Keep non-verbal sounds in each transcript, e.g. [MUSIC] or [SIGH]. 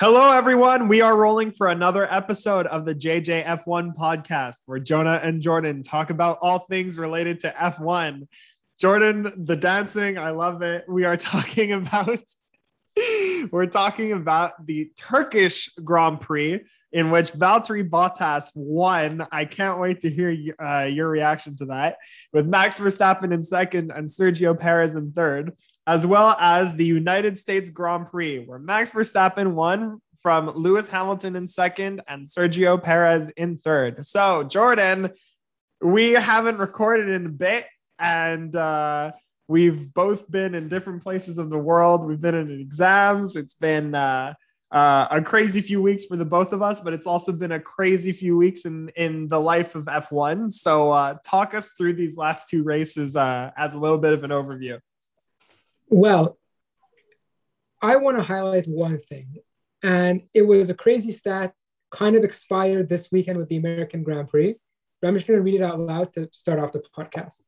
Hello, everyone. We are rolling for another episode of the JJF1 podcast where Jonah and Jordan talk about all things related to F1. Jordan, the dancing, I love it. We are [LAUGHS] talking about we're talking about the Turkish Grand Prix in which Valtteri Bottas won. I can't wait to hear uh, your reaction to that. With Max Verstappen in second and Sergio Perez in third as well as the United States Grand Prix, where Max Verstappen won from Lewis Hamilton in second and Sergio Perez in third. So, Jordan, we haven't recorded in a bit, and uh, we've both been in different places of the world. We've been in exams. It's been uh, uh, a crazy few weeks for the both of us, but it's also been a crazy few weeks in in the life of F1. So, uh, talk us through these last two races uh, as a little bit of an overview. Well, I want to highlight one thing, and it was a crazy stat, kind of expired this weekend with the American Grand Prix. But I'm just going to read it out loud to start off the podcast.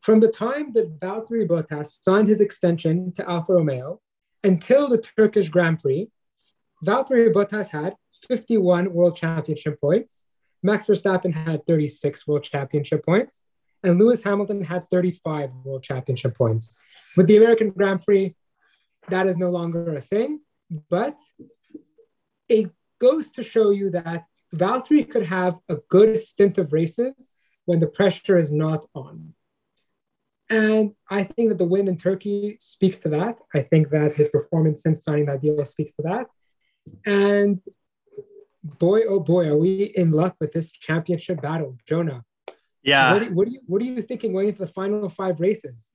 From the time that Valtteri Bottas signed his extension to Alfa Romeo until the Turkish Grand Prix, Valtteri Bottas had 51 World Championship points. Max Verstappen had 36 World Championship points and Lewis Hamilton had 35 World Championship points. With the American Grand Prix, that is no longer a thing, but it goes to show you that Valtteri could have a good stint of races when the pressure is not on. And I think that the win in Turkey speaks to that. I think that his performance since signing that deal speaks to that. And boy, oh boy, are we in luck with this championship battle, Jonah. Yeah. What, do, what, are you What are you thinking going into the final five races?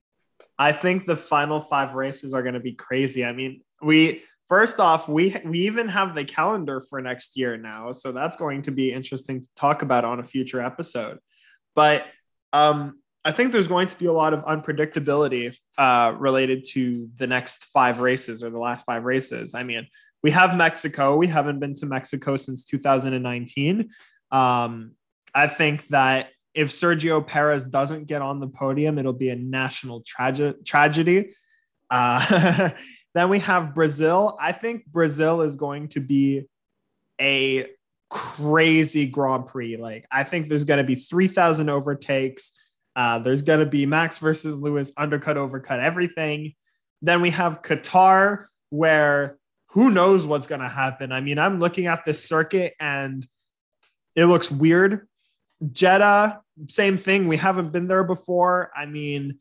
I think the final five races are going to be crazy. I mean, we first off, we we even have the calendar for next year now, so that's going to be interesting to talk about on a future episode. But um, I think there's going to be a lot of unpredictability uh, related to the next five races or the last five races. I mean, we have Mexico. We haven't been to Mexico since 2019. Um, I think that if Sergio Perez doesn't get on the podium, it'll be a national trage- tragedy. Uh, [LAUGHS] then we have Brazil. I think Brazil is going to be a crazy Grand Prix. Like, I think there's going to be 3,000 overtakes. Uh, there's going to be Max versus Lewis, undercut, overcut, everything. Then we have Qatar, where who knows what's going to happen. I mean, I'm looking at this circuit and it looks weird Jeddah, same thing. We haven't been there before. I mean,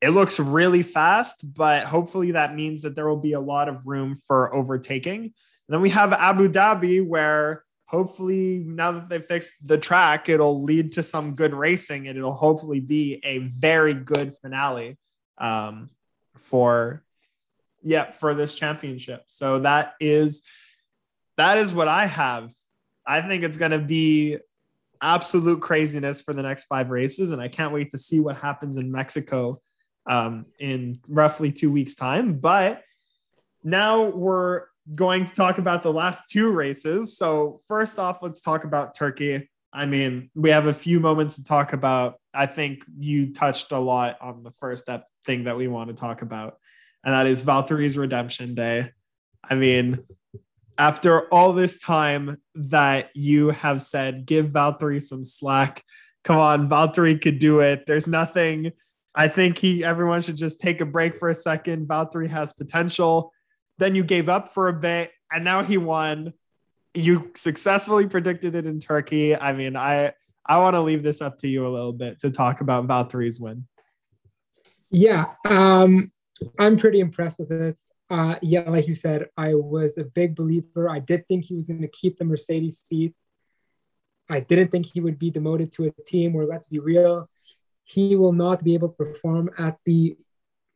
it looks really fast, but hopefully that means that there will be a lot of room for overtaking. And then we have Abu Dhabi, where hopefully now that they fixed the track, it'll lead to some good racing and it'll hopefully be a very good finale um, for yeah for this championship. So that is that is what I have. I think it's going to be absolute craziness for the next five races. And I can't wait to see what happens in Mexico um, in roughly two weeks' time. But now we're going to talk about the last two races. So, first off, let's talk about Turkey. I mean, we have a few moments to talk about. I think you touched a lot on the first step thing that we want to talk about, and that is Valtteri's redemption day. I mean, after all this time that you have said, give Valtteri some slack. Come on, Valtteri could do it. There's nothing. I think he everyone should just take a break for a second. Valtteri has potential. Then you gave up for a bit, and now he won. You successfully predicted it in Turkey. I mean, I I want to leave this up to you a little bit to talk about Valtteri's win. Yeah, um, I'm pretty impressed with it uh, yeah, like you said, I was a big believer. I did think he was going to keep the Mercedes seat. I didn't think he would be demoted to a team where, let's be real, he will not be able to perform at the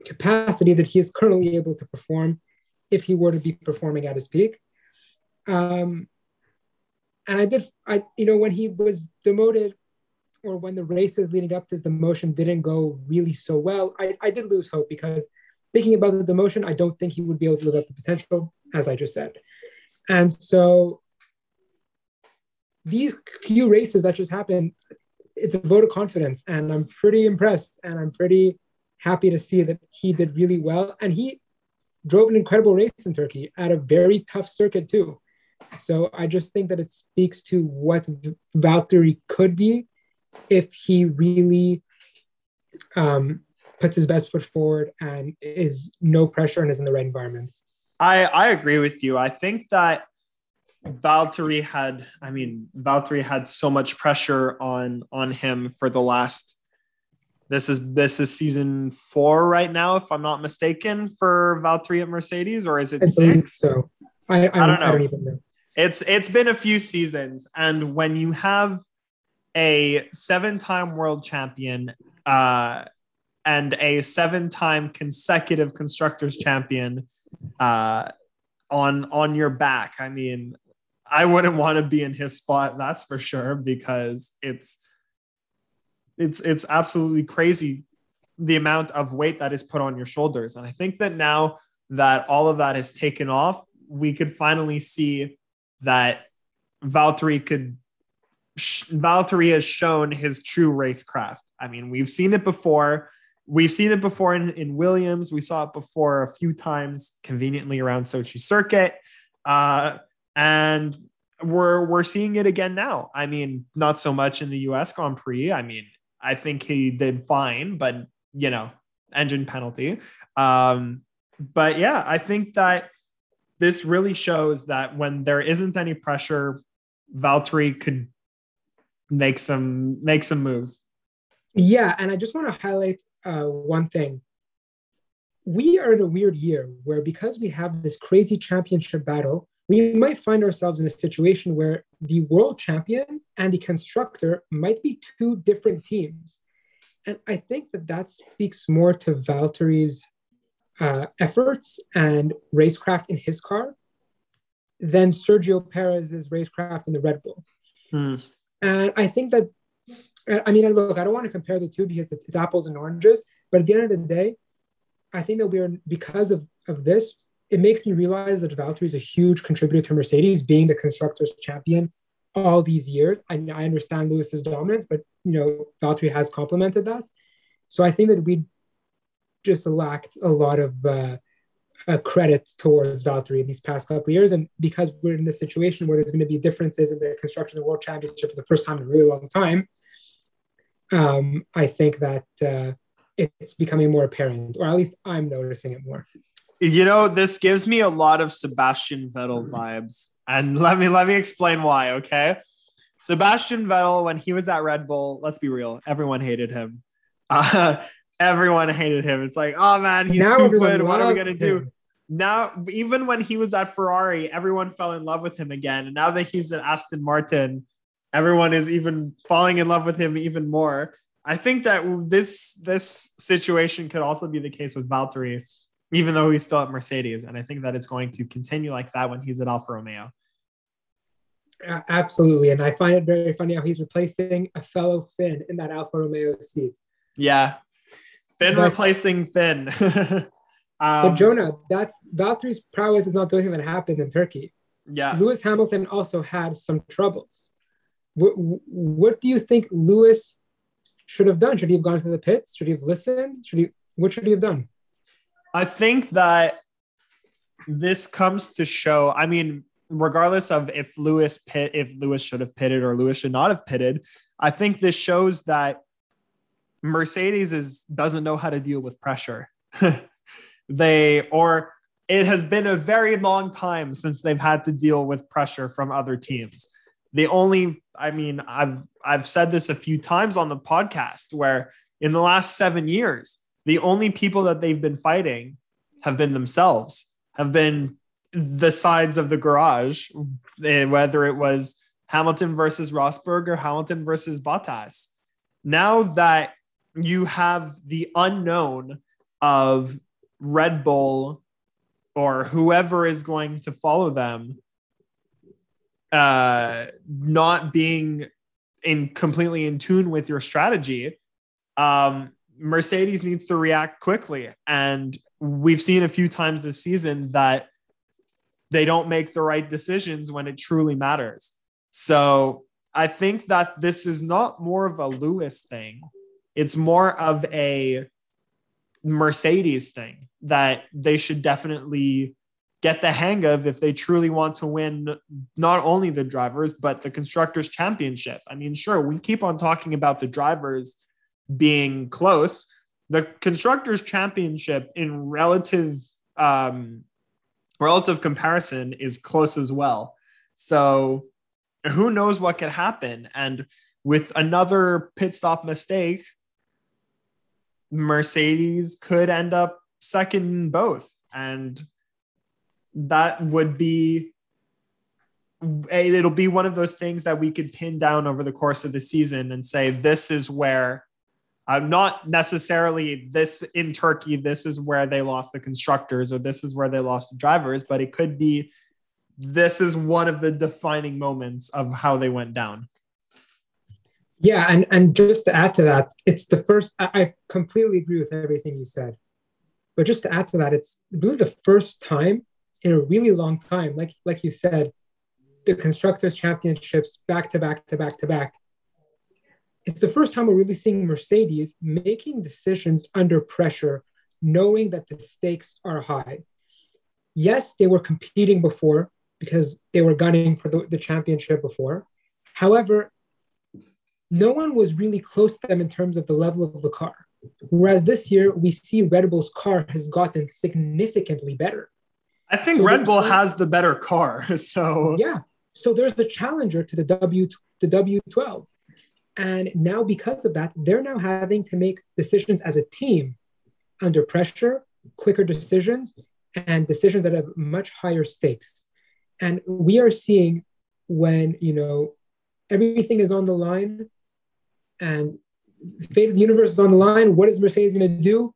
capacity that he is currently able to perform if he were to be performing at his peak. Um, and I did, I you know, when he was demoted or when the races leading up to his demotion didn't go really so well, I, I did lose hope because – thinking about the demotion, I don't think he would be able to live up to potential, as I just said. And so these few races that just happened, it's a vote of confidence. And I'm pretty impressed and I'm pretty happy to see that he did really well. And he drove an incredible race in Turkey at a very tough circuit, too. So I just think that it speaks to what Valtteri could be if he really um, puts his best foot forward and is no pressure and is in the right environment. I I agree with you. I think that Valtteri had, I mean, Valtteri had so much pressure on on him for the last. This is this is season four right now, if I'm not mistaken, for Valtteri at Mercedes, or is it six? So I, I, I don't know. I don't even know. It's it's been a few seasons, and when you have a seven-time world champion uh, and a seven-time consecutive constructors champion uh, on on your back, I mean, I wouldn't want to be in his spot, that's for sure, because it's it's it's absolutely crazy the amount of weight that is put on your shoulders. And I think that now that all of that has taken off, we could finally see that Valtteri could Valtteri has shown his true racecraft. I mean, we've seen it before. We've seen it before in, in Williams. We saw it before a few times conveniently around Sochi circuit. Uh, and we're we're seeing it again now. I mean, not so much in the US Grand Prix. I mean, I think he did fine, but you know, engine penalty. Um, but yeah, I think that this really shows that when there isn't any pressure, Valtteri could make some make some moves. Yeah, and I just want to highlight uh, one thing. We are in a weird year where because we have this crazy championship battle, we might find ourselves in a situation where the world champion and the constructor might be two different teams. And I think that that speaks more to Valtteri's uh, efforts and racecraft in his car than Sergio Perez's racecraft in the Red Bull. Hmm. And I think that, I mean, look, I don't want to compare the two because it's, it's, apples and oranges, but at the end of the day, I think that we're, because of, of this, it makes me realize that Valtteri is a huge contributor to Mercedes being the constructors champion all these years. I, I understand Lewis's dominance, but, you know, Valtteri has complemented that. So I think that we just lacked a lot of uh, uh, credit towards Valtteri these past couple years. And because we're in this situation where there's going to be differences in the Constructors World Championship for the first time in a really long time, um, I think that uh, it's becoming more apparent, or at least I'm noticing it more. You know, this gives me a lot of Sebastian Vettel vibes. And [LAUGHS] let me let me explain why, okay? Sebastian Vettel, when he was at Red Bull, let's be real, everyone hated him. [LAUGHS] Uh, everyone hated him. It's like, oh man, he's now too good. What are we gonna him. do? Now, even when he was at Ferrari, everyone fell in love with him again. And now that he's at Aston Martin, everyone is even falling in love with him even more. I think that this this situation could also be the case with Valtteri, even though he's still at Mercedes. And I think that it's going to continue like that when he's at Alfa Romeo. Absolutely. And I find it very funny how he's replacing a fellow Finn in that Alfa Romeo seat. Yeah, Finn but, replacing Finn. [LAUGHS] um, but Jonah, that's Valtteri's prowess is not the only thing that happened in Turkey. Yeah. Lewis Hamilton also had some troubles. What, do you think Lewis should have done? Should he have gone to the pits? Should he have listened? Should he? What should he have done? I think that this comes to show. I mean, regardless of if Lewis pit, if Lewis should have pitted or Lewis should not have pitted, I think this shows that Mercedes is doesn't know how to deal with pressure. [LAUGHS] they or it has been a very long time since they've had to deal with pressure from other teams. The only I mean I've I've said this a few times on the podcast where in the last 7 years the only people that they've been fighting have been themselves, have been the sides of the garage, eh, whether it was Hamilton versus Rosberg or Hamilton versus Bottas. Now that you have the unknown of Red Bull or whoever is going to follow them uh, not being in completely in tune with your strategy, um, Mercedes needs to react quickly. And we've seen a few times this season that they don't make the right decisions when it truly matters. So I think that this is not more of a Lewis thing. It's more of a Mercedes thing that they should definitely get the hang of if they truly want to win not only the drivers but the constructors championship. I mean, sure, we keep on talking about the drivers being close. The constructors championship in relative um, relative comparison is close as well. So who knows what could happen? And with another pit stop mistake, Mercedes could end up second both. And that would be it'll be one of those things that we could pin down over the course of the season and say this is where I'm uh, not necessarily this in Turkey, this is where they lost the constructors or this is where they lost the drivers, but it could be this is one of the defining moments of how they went down. Yeah, and and just to add to that, it's the first. I, I completely agree with everything you said, but just to add to that, it's really the first time in a really long time, like like you said, the constructors championships back to back to back to back. It's the first time we're really seeing Mercedes making decisions under pressure, knowing that the stakes are high. Yes, they were competing before because they were gunning for the, the championship before. However, no one was really close to them in terms of the level of the car. Whereas this year, we see Red Bull's car has gotten significantly better. I think so Red Bull has the better car. [LAUGHS] So yeah. So there's the challenger to the W the W12. And now because of that, they're now having to make decisions as a team under pressure, quicker decisions, and decisions that have much higher stakes. And we are seeing when, you know, everything is on the line and the fate of the universe is on the line, what is Mercedes going to do?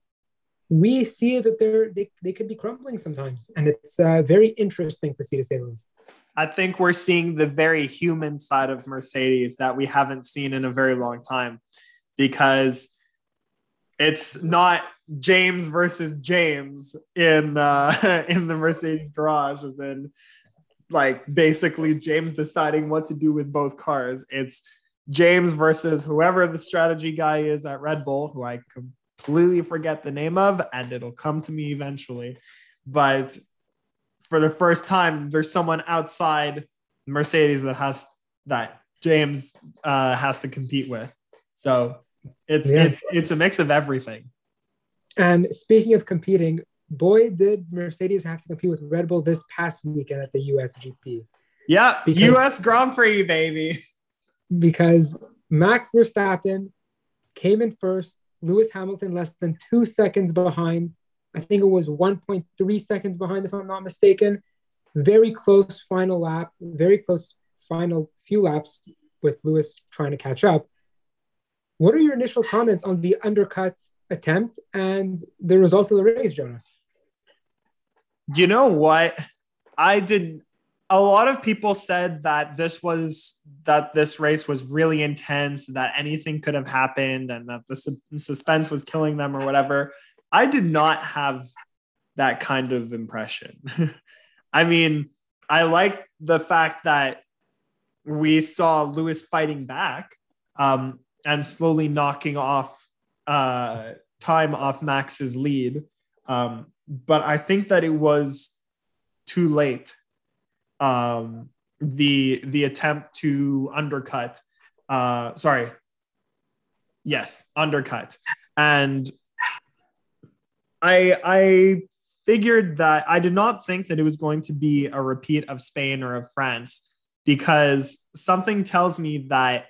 We see that they're, they, they could be crumbling sometimes. And it's uh, very interesting to see, to say the least. I think we're seeing the very human side of Mercedes that we haven't seen in a very long time because it's not James versus James in uh, [LAUGHS] in the Mercedes garage, as in like basically James deciding what to do with both cars. It's James versus whoever the strategy guy is at Red Bull, who I completely forget the name of, and it'll come to me eventually. But for the first time, there's someone outside Mercedes that has that James uh, has to compete with. So it's yeah. it's it's a mix of everything. And speaking of competing, boy, did Mercedes have to compete with Red Bull this past weekend at the US GP. Yeah, because, US Grand Prix, baby. Because Max Verstappen came in first, Lewis Hamilton less than two seconds behind. I think it was 1.3 seconds behind, if I'm not mistaken. Very close final lap, very close final few laps with Lewis trying to catch up. What are your initial comments on the undercut attempt and the result of the race, Jonah? You know what? I did. A lot of people said that this was that this race was really intense, that anything could have happened, and that the su- suspense was killing them or whatever. I did not have that kind of impression. [LAUGHS] I mean, I like the fact that we saw Lewis fighting back um, and slowly knocking off uh, time off Max's lead. Um, but I think that it was too late. Um, the the attempt to undercut, uh, sorry, yes, undercut, and I I figured that I did not think that it was going to be a repeat of Spain or of France because something tells me that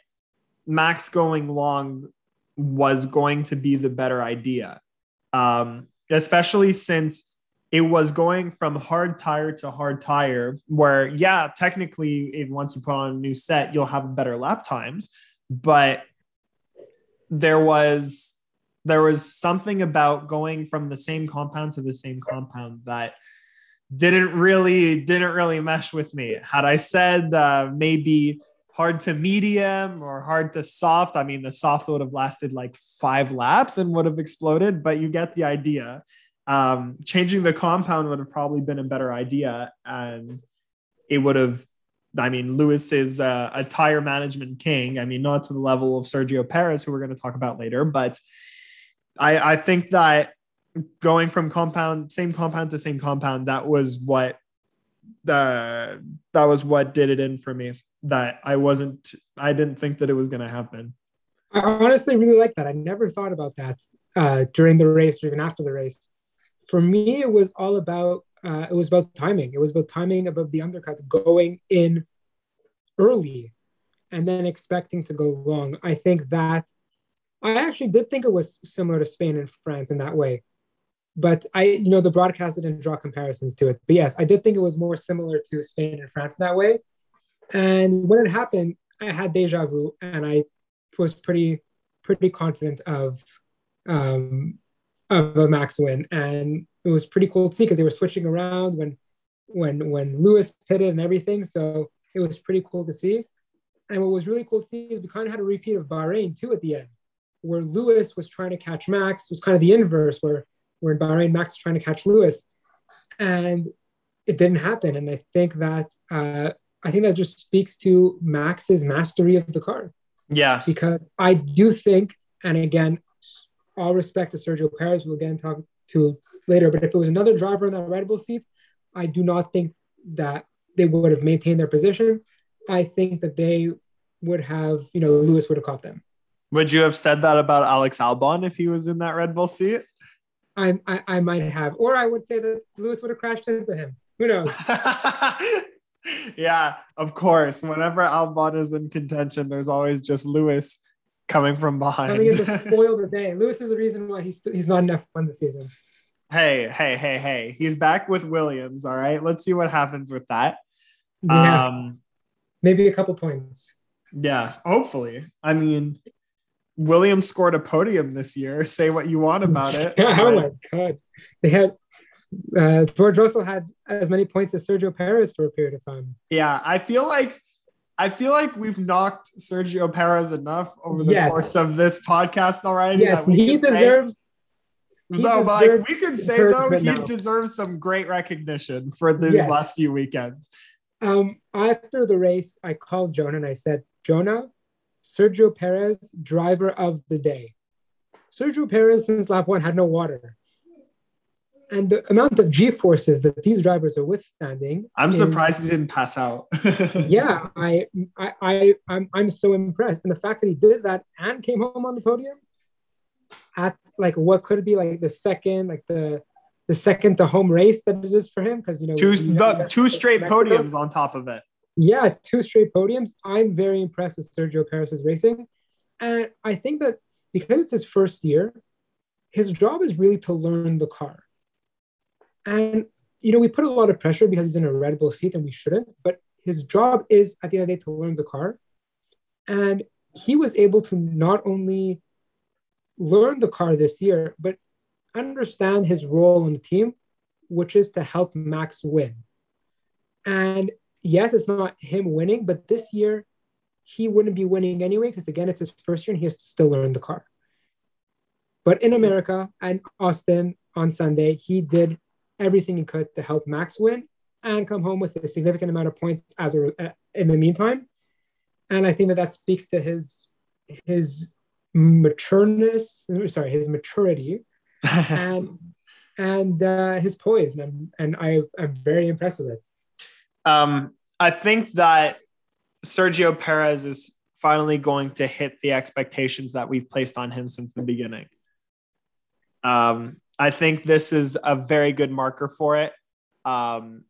Max going long was going to be the better idea. Um, especially since it was going from hard tire to hard tire, where, yeah, technically, if once you put on a new set, you'll have better lap times. But there was there was something about going from the same compound to the same compound that didn't really didn't really mesh with me. Had I said uh, maybe hard to medium or hard to soft. I mean, the soft would have lasted like five laps and would have exploded, but you get the idea. Um, changing the compound would have probably been a better idea. And it would have, I mean, Lewis is a, a tire management king. I mean, not to the level of Sergio Perez, who we're going to talk about later, but I, I think that going from compound, same compound to same compound, that was what uh, that was what did it in for me. That I wasn't, I didn't think that it was going to happen. I honestly really like that. I never thought about that uh, during the race or even after the race. For me, it was all about uh, it was about timing. It was about timing above the undercuts, going in early, and then expecting to go long. I think that I actually did think it was similar to Spain and France in that way but I, you know, the broadcast didn't draw comparisons to it. But yes, I did think it was more similar to Spain and France in that way. And when it happened, I had deja vu, and I was pretty, pretty confident of, um, of a max win. And it was pretty cool to see because they were switching around when, when, when Lewis pitted and everything. So it was pretty cool to see. And what was really cool to see is we kind of had a repeat of Bahrain too at the end, where Lewis was trying to catch Max. It was kind of the inverse, where where in Bahrain Max was trying to catch Lewis, and it didn't happen. And I think that uh, I think that just speaks to Max's mastery of the car. Yeah, because I do think, and again, all respect to Sergio Perez, we'll again talk to later. But if it was another driver in that Red Bull seat, I do not think that they would have maintained their position. I think that they would have, you know, Lewis would have caught them. Would you have said that about Alex Albon if he was in that Red Bull seat? I, I, I might have, or I would say that Lewis would have crashed into him. Who knows? [LAUGHS] yeah, of course. Whenever Albon is in contention, there's always just Lewis coming from behind. Coming in to [LAUGHS] spoil the day. Lewis is the reason why he's he's not enough fun this season. Hey, hey, hey, hey. He's back with Williams. All right. Let's see what happens with that. Yeah. Um maybe a couple points. Yeah, hopefully. I mean, Williams scored a podium this year. [LAUGHS] Say what you want about it. [LAUGHS] oh my god, they had uh, George Russell had as many points as Sergio Perez for a period of time. Yeah, I feel like I feel like we've knocked Sergio Perez enough over the yes. course of this podcast already. Yes, he deserves. He no, but like we could say though, he now. deserves some great recognition for these yes. last few weekends. Um, after the race, I called Jonah and I said, Jonah, Sergio Perez, driver of the day. Sergio Perez, since lap one, had no water. And the amount of G forces that these drivers are withstanding. I'm surprised he didn't pass out. [LAUGHS] yeah, I, I, I, I'm, I'm so impressed. And the fact that he did that and came home on the podium at like what could be like the second, like the, the second to home race that it is for him because you know two, two straight podiums on top of it yeah, two straight podiums. I'm very impressed with Sergio Perez's racing. And I think that because it's his first year, his job is really to learn the car. And, you know, we put a lot of pressure because he's in a Red Bull seat and we shouldn't, but his job is at the end of the day to learn the car. And he was able to not only learn the car this year, but understand his role in the team, which is to help Max win. And yes, it's not him winning, but this year he wouldn't be winning anyway because again, it's his first year and he has to still learn the car. But in America and Austin on Sunday, he did everything he could to help Max win and come home with a significant amount of points as a, in the meantime. And I think that that speaks to his his matureness, sorry, his maturity, [LAUGHS] and and uh, his poise, and, and I am very impressed with it. Um, I think that Sergio Perez is finally going to hit the expectations that we've placed on him since the beginning. Um, I think this is a very good marker for it. Um,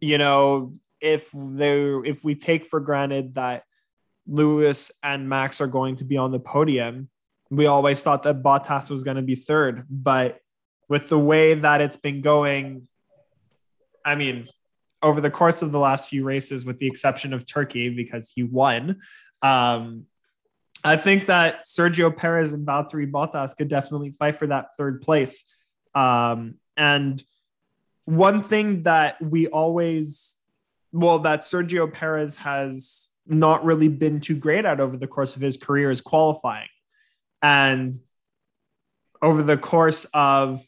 you know, if they if we take for granted that Lewis and Max are going to be on the podium, we always thought that Bottas was going to be third, but with the way that it's been going, I mean, over the course of the last few races, with the exception of Turkey, because he won. Um, I think that Sergio Perez and Valtteri Bottas could definitely fight for that third place. Um, and one thing that we always, well, that Sergio Perez has not really been too great at over the course of his career is qualifying. And over the course of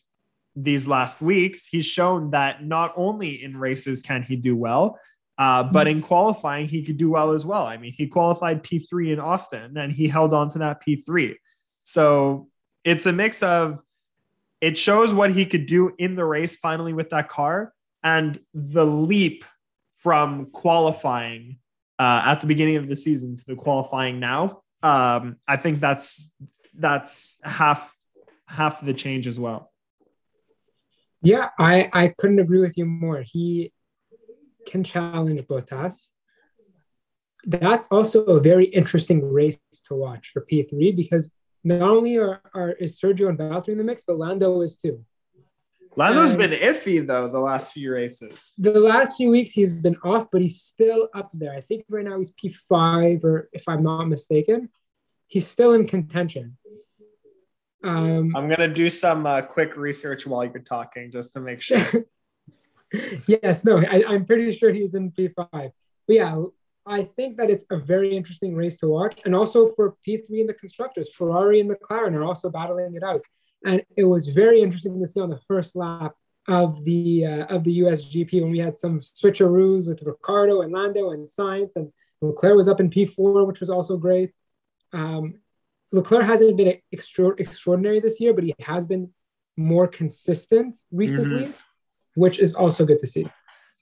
these last weeks, he's shown that not only in races can he do well, uh, but in qualifying, he could do well as well. I mean, he qualified P3 in Austin and he held on to that P3. So it's a mix of it shows what he could do in the race finally with that car, and the leap from qualifying uh, at the beginning of the season to the qualifying now, um, I think that's that's half half the change as well. Yeah, I I couldn't agree with you more. He can challenge Bottas. That's also a very interesting race to watch for P3 because not only are, are is Sergio and Valtteri in the mix, but Lando is too. Lando's and been iffy though the last few races. The last few weeks he's been off, but he's still up there. I think right now he's P5 or if I'm not mistaken, he's still in contention. Um, I'm gonna do some uh, quick research while you're talking just to make sure. [LAUGHS] yes, no, I, I'm pretty sure he's in P5. But yeah, I think that it's a very interesting race to watch. And also for P3 and the constructors, Ferrari and McLaren are also battling it out. And it was very interesting to see on the first lap of the uh, of the USGP when we had some switcheroos with Ricciardo and Lando and Sainz and Leclerc was up in P4, which was also great. Um, Leclerc hasn't been extra- extraordinary this year, but he has been more consistent recently, mm-hmm. Which is also good to see.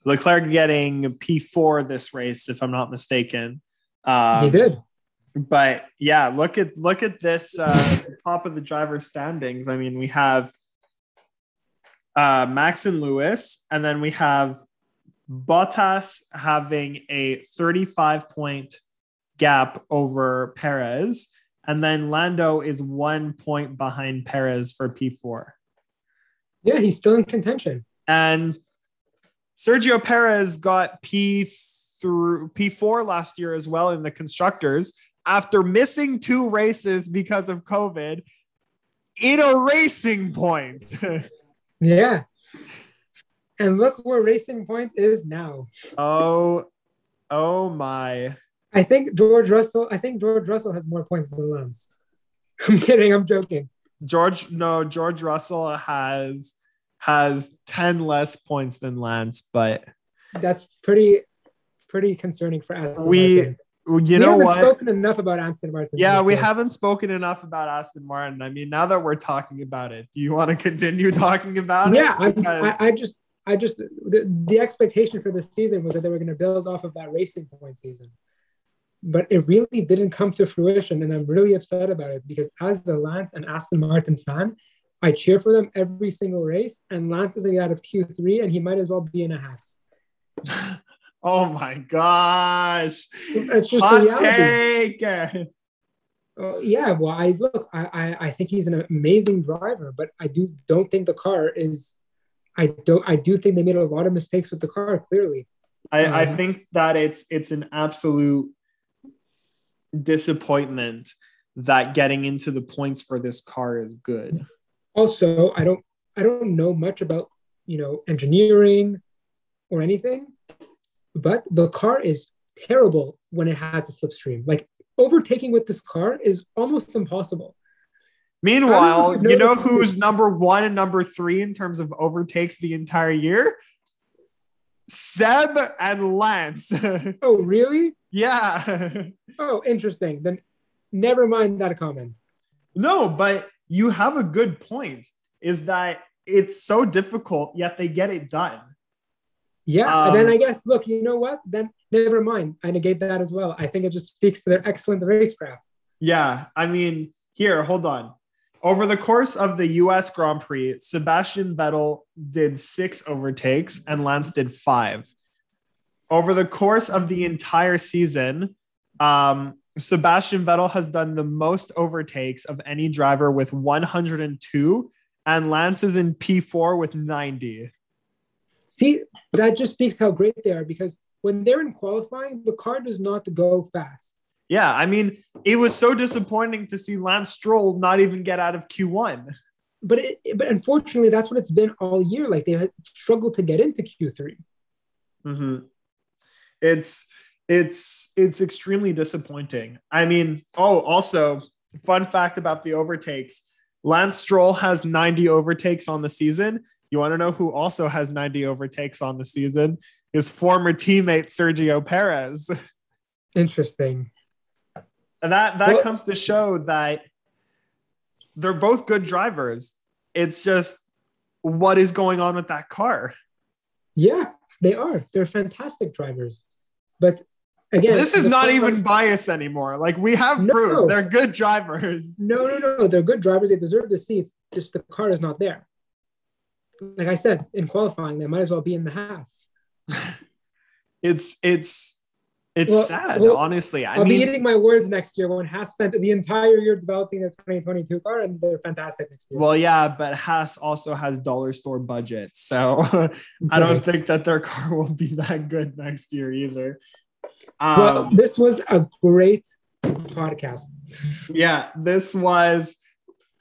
Leclerc getting P4 this race, if I'm not mistaken. Um, he did. But yeah, look at look at this uh, top of the driver standings. I mean, we have uh, Max and Lewis, and then we have Bottas having a 35 point gap over Perez, and then Lando is one point behind Perez for P4. Yeah, he's still in contention. And Sergio Perez got P through P4 last year as well in the constructors after missing two races because of COVID in a racing point. [LAUGHS] yeah. And look where Racing Point is now. Oh, oh my. I think George Russell, I think George Russell has more points than Lance. [LAUGHS] I'm kidding, I'm joking. George, no, George Russell has has 10 less points than Lance, but that's pretty pretty concerning for Aston we Martin. you we know what spoken enough about Aston Martin. Yeah, we haven't spoken enough about Aston Martin. I mean, now that we're talking about it, do you want to continue [LAUGHS] talking about yeah, it? Yeah, I, I just I just the, the expectation for this season was that they were going to build off of that racing point season. But it really didn't come to fruition, and I'm really upset about it because as a Lance and Aston Martin fan, I cheer for them every single race, and Lance is out of Q3, and he might as well be in a Haas. [LAUGHS] oh my gosh! It's just Hot take. Uh, yeah, well, I look, I, I, I think he's an amazing driver, but I do don't think the car is. I don't. I do think they made a lot of mistakes with the car. Clearly, I, um, I think that it's it's an absolute disappointment that getting into the points for this car is good also i don't i don't know much about you know engineering or anything but the car is terrible when it has a slipstream. Like overtaking with this car is almost impossible. Meanwhile know you know who's number one and number three in terms of overtakes the entire year? Seb and lance. [LAUGHS] Oh really? Yeah. Oh interesting. Then never mind that comment. No but you have a good point is that it's so difficult yet they get it done. Yeah um, and then um, i guess look you know what? Then never mind. I negate that as well. I think it just speaks to their excellent racecraft. Yeah i mean here hold on. Over the course of the us grand prix sebastian vettel did six overtakes and lance did five. Over the course of the entire season um, Sebastian Vettel has done the most overtakes of any driver with 102, and Lance is in P4 with 90. See, that just speaks how great they are because when they're in qualifying, the car does not go fast. Yeah, I mean, it was so disappointing to see Lance Stroll not even get out of Q1. But it, but unfortunately, that's what it's been all year. Like they struggled to get into Q3. Mm-hmm. It's it's it's extremely disappointing. I mean, oh, also fun fact about the overtakes: Lance Stroll has 90 overtakes on the season. You want to know who also has 90 overtakes on the season? His former teammate Sergio Perez. Interesting. And that that well, comes to show that they're both good drivers. It's just what is going on with that car. Yeah, they are. They're fantastic drivers. But again, this is not even bias anymore. Like we have No. proof they're good drivers. No, no, no. They're good drivers. They deserve the seats. Just the car is not there. Like I said, in qualifying, they might as well be in the Haas. [LAUGHS] It's it's it's Well- sad, well, honestly. I I'll be eating my words next year when Haas spent the entire year developing their 2022 car, and they're fantastic next year. well, yeah, but Haas also has dollar store budgets, so [LAUGHS] I don't think that their car [LAUGHS] will be that good next year either. Well, Um, this was a great podcast. yeah, this was.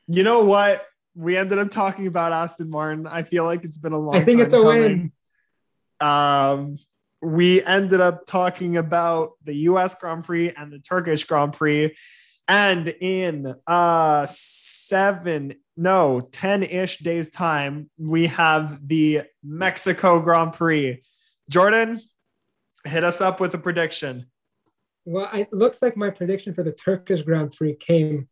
You know what? We ended up talking about Aston Martin. I feel like it's been a long. I think time it's a coming. win. Um, we ended up talking about the US Grand Prix and the Turkish Grand Prix. And in uh seven, no, 10-ish days time, we have the Mexico Grand Prix. Jordan, hit us up with a prediction. Well, it looks like my prediction for the Turkish Grand Prix came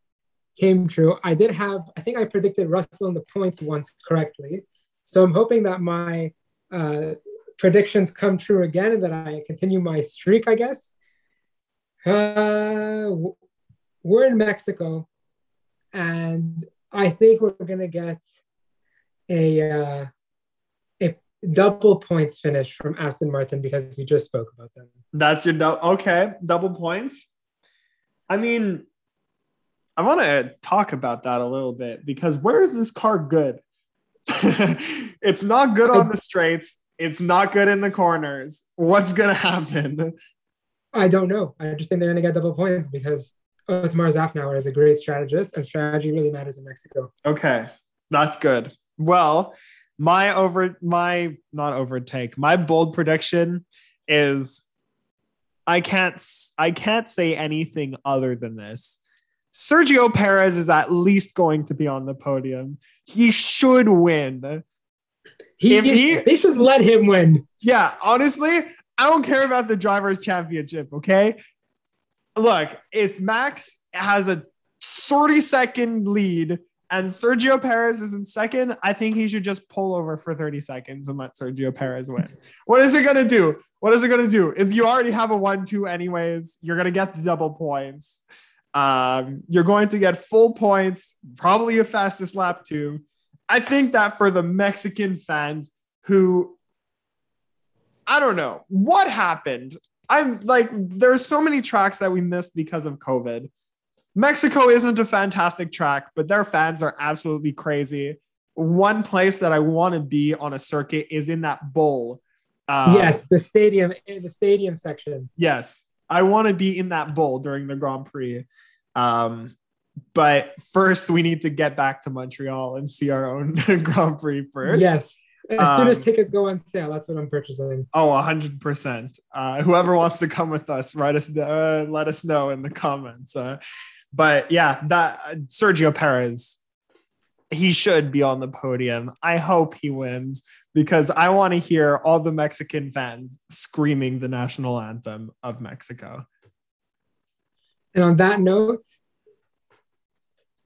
came true. I did have, I think I predicted Russell in the points once correctly. So I'm hoping that my uh, predictions come true again and that I continue my streak, I guess. Uh, we're in Mexico, and I think we're gonna get a uh, double points finish from Aston Martin because we just spoke about them. That's your double. okay, double points. I mean, I want to talk about that a little bit because where is this car good? [LAUGHS] it's not good on the straights. It's not good in the corners. What's gonna happen? I don't know. I just think they're to get double points because Otmar Szafnauer is a great strategist, and strategy really matters in Mexico. Okay, that's good. Well, my over my not overtake. My bold prediction is I can't i can't say anything other than this. Sergio Perez is at least going to be on the podium. He should win. He, If he- they should let him win. Yeah, honestly, I don't care about the drivers' championship. Okay, look, if Max has a 30 second lead and Sergio Perez is in second, I think he should just pull over for 30 seconds and let Sergio Perez win. [LAUGHS] what is it gonna do? What is it gonna do? If you already have a one-two, anyways, you're gonna get the double points. Um, you're going to get full points, probably a fastest lap too. I think that for the Mexican fans who I don't know what happened. I'm like, there's so many tracks that we missed because of COVID. Mexico isn't a fantastic track, but their fans are absolutely crazy. One place that I want to be on a circuit is in that bowl. Um, yes, the stadium, the stadium section. Yes, I want to be in that bowl during the Grand Prix. Um, but first, we need to get back to Montreal and see our own [LAUGHS] Grand Prix first. Yes, as soon as Um, tickets go on sale, that's what I'm purchasing. Oh, 100%. Uh, whoever wants to come with us, write us, uh, let us know in the comments. Uh, but yeah, that uh, Sergio Perez, he should be on the podium. I hope he wins because I want to hear all the Mexican fans screaming the national anthem of Mexico. And on that note,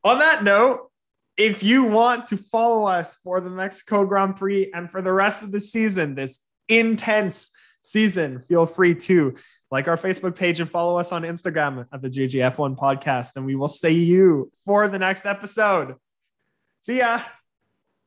On that note, if you want to follow us for the Mexico Grand Prix and for the rest of the season, this intense season, feel free to like our Facebook page and follow us on Instagram at the JJF1 podcast. And we will see you for the next episode. See ya.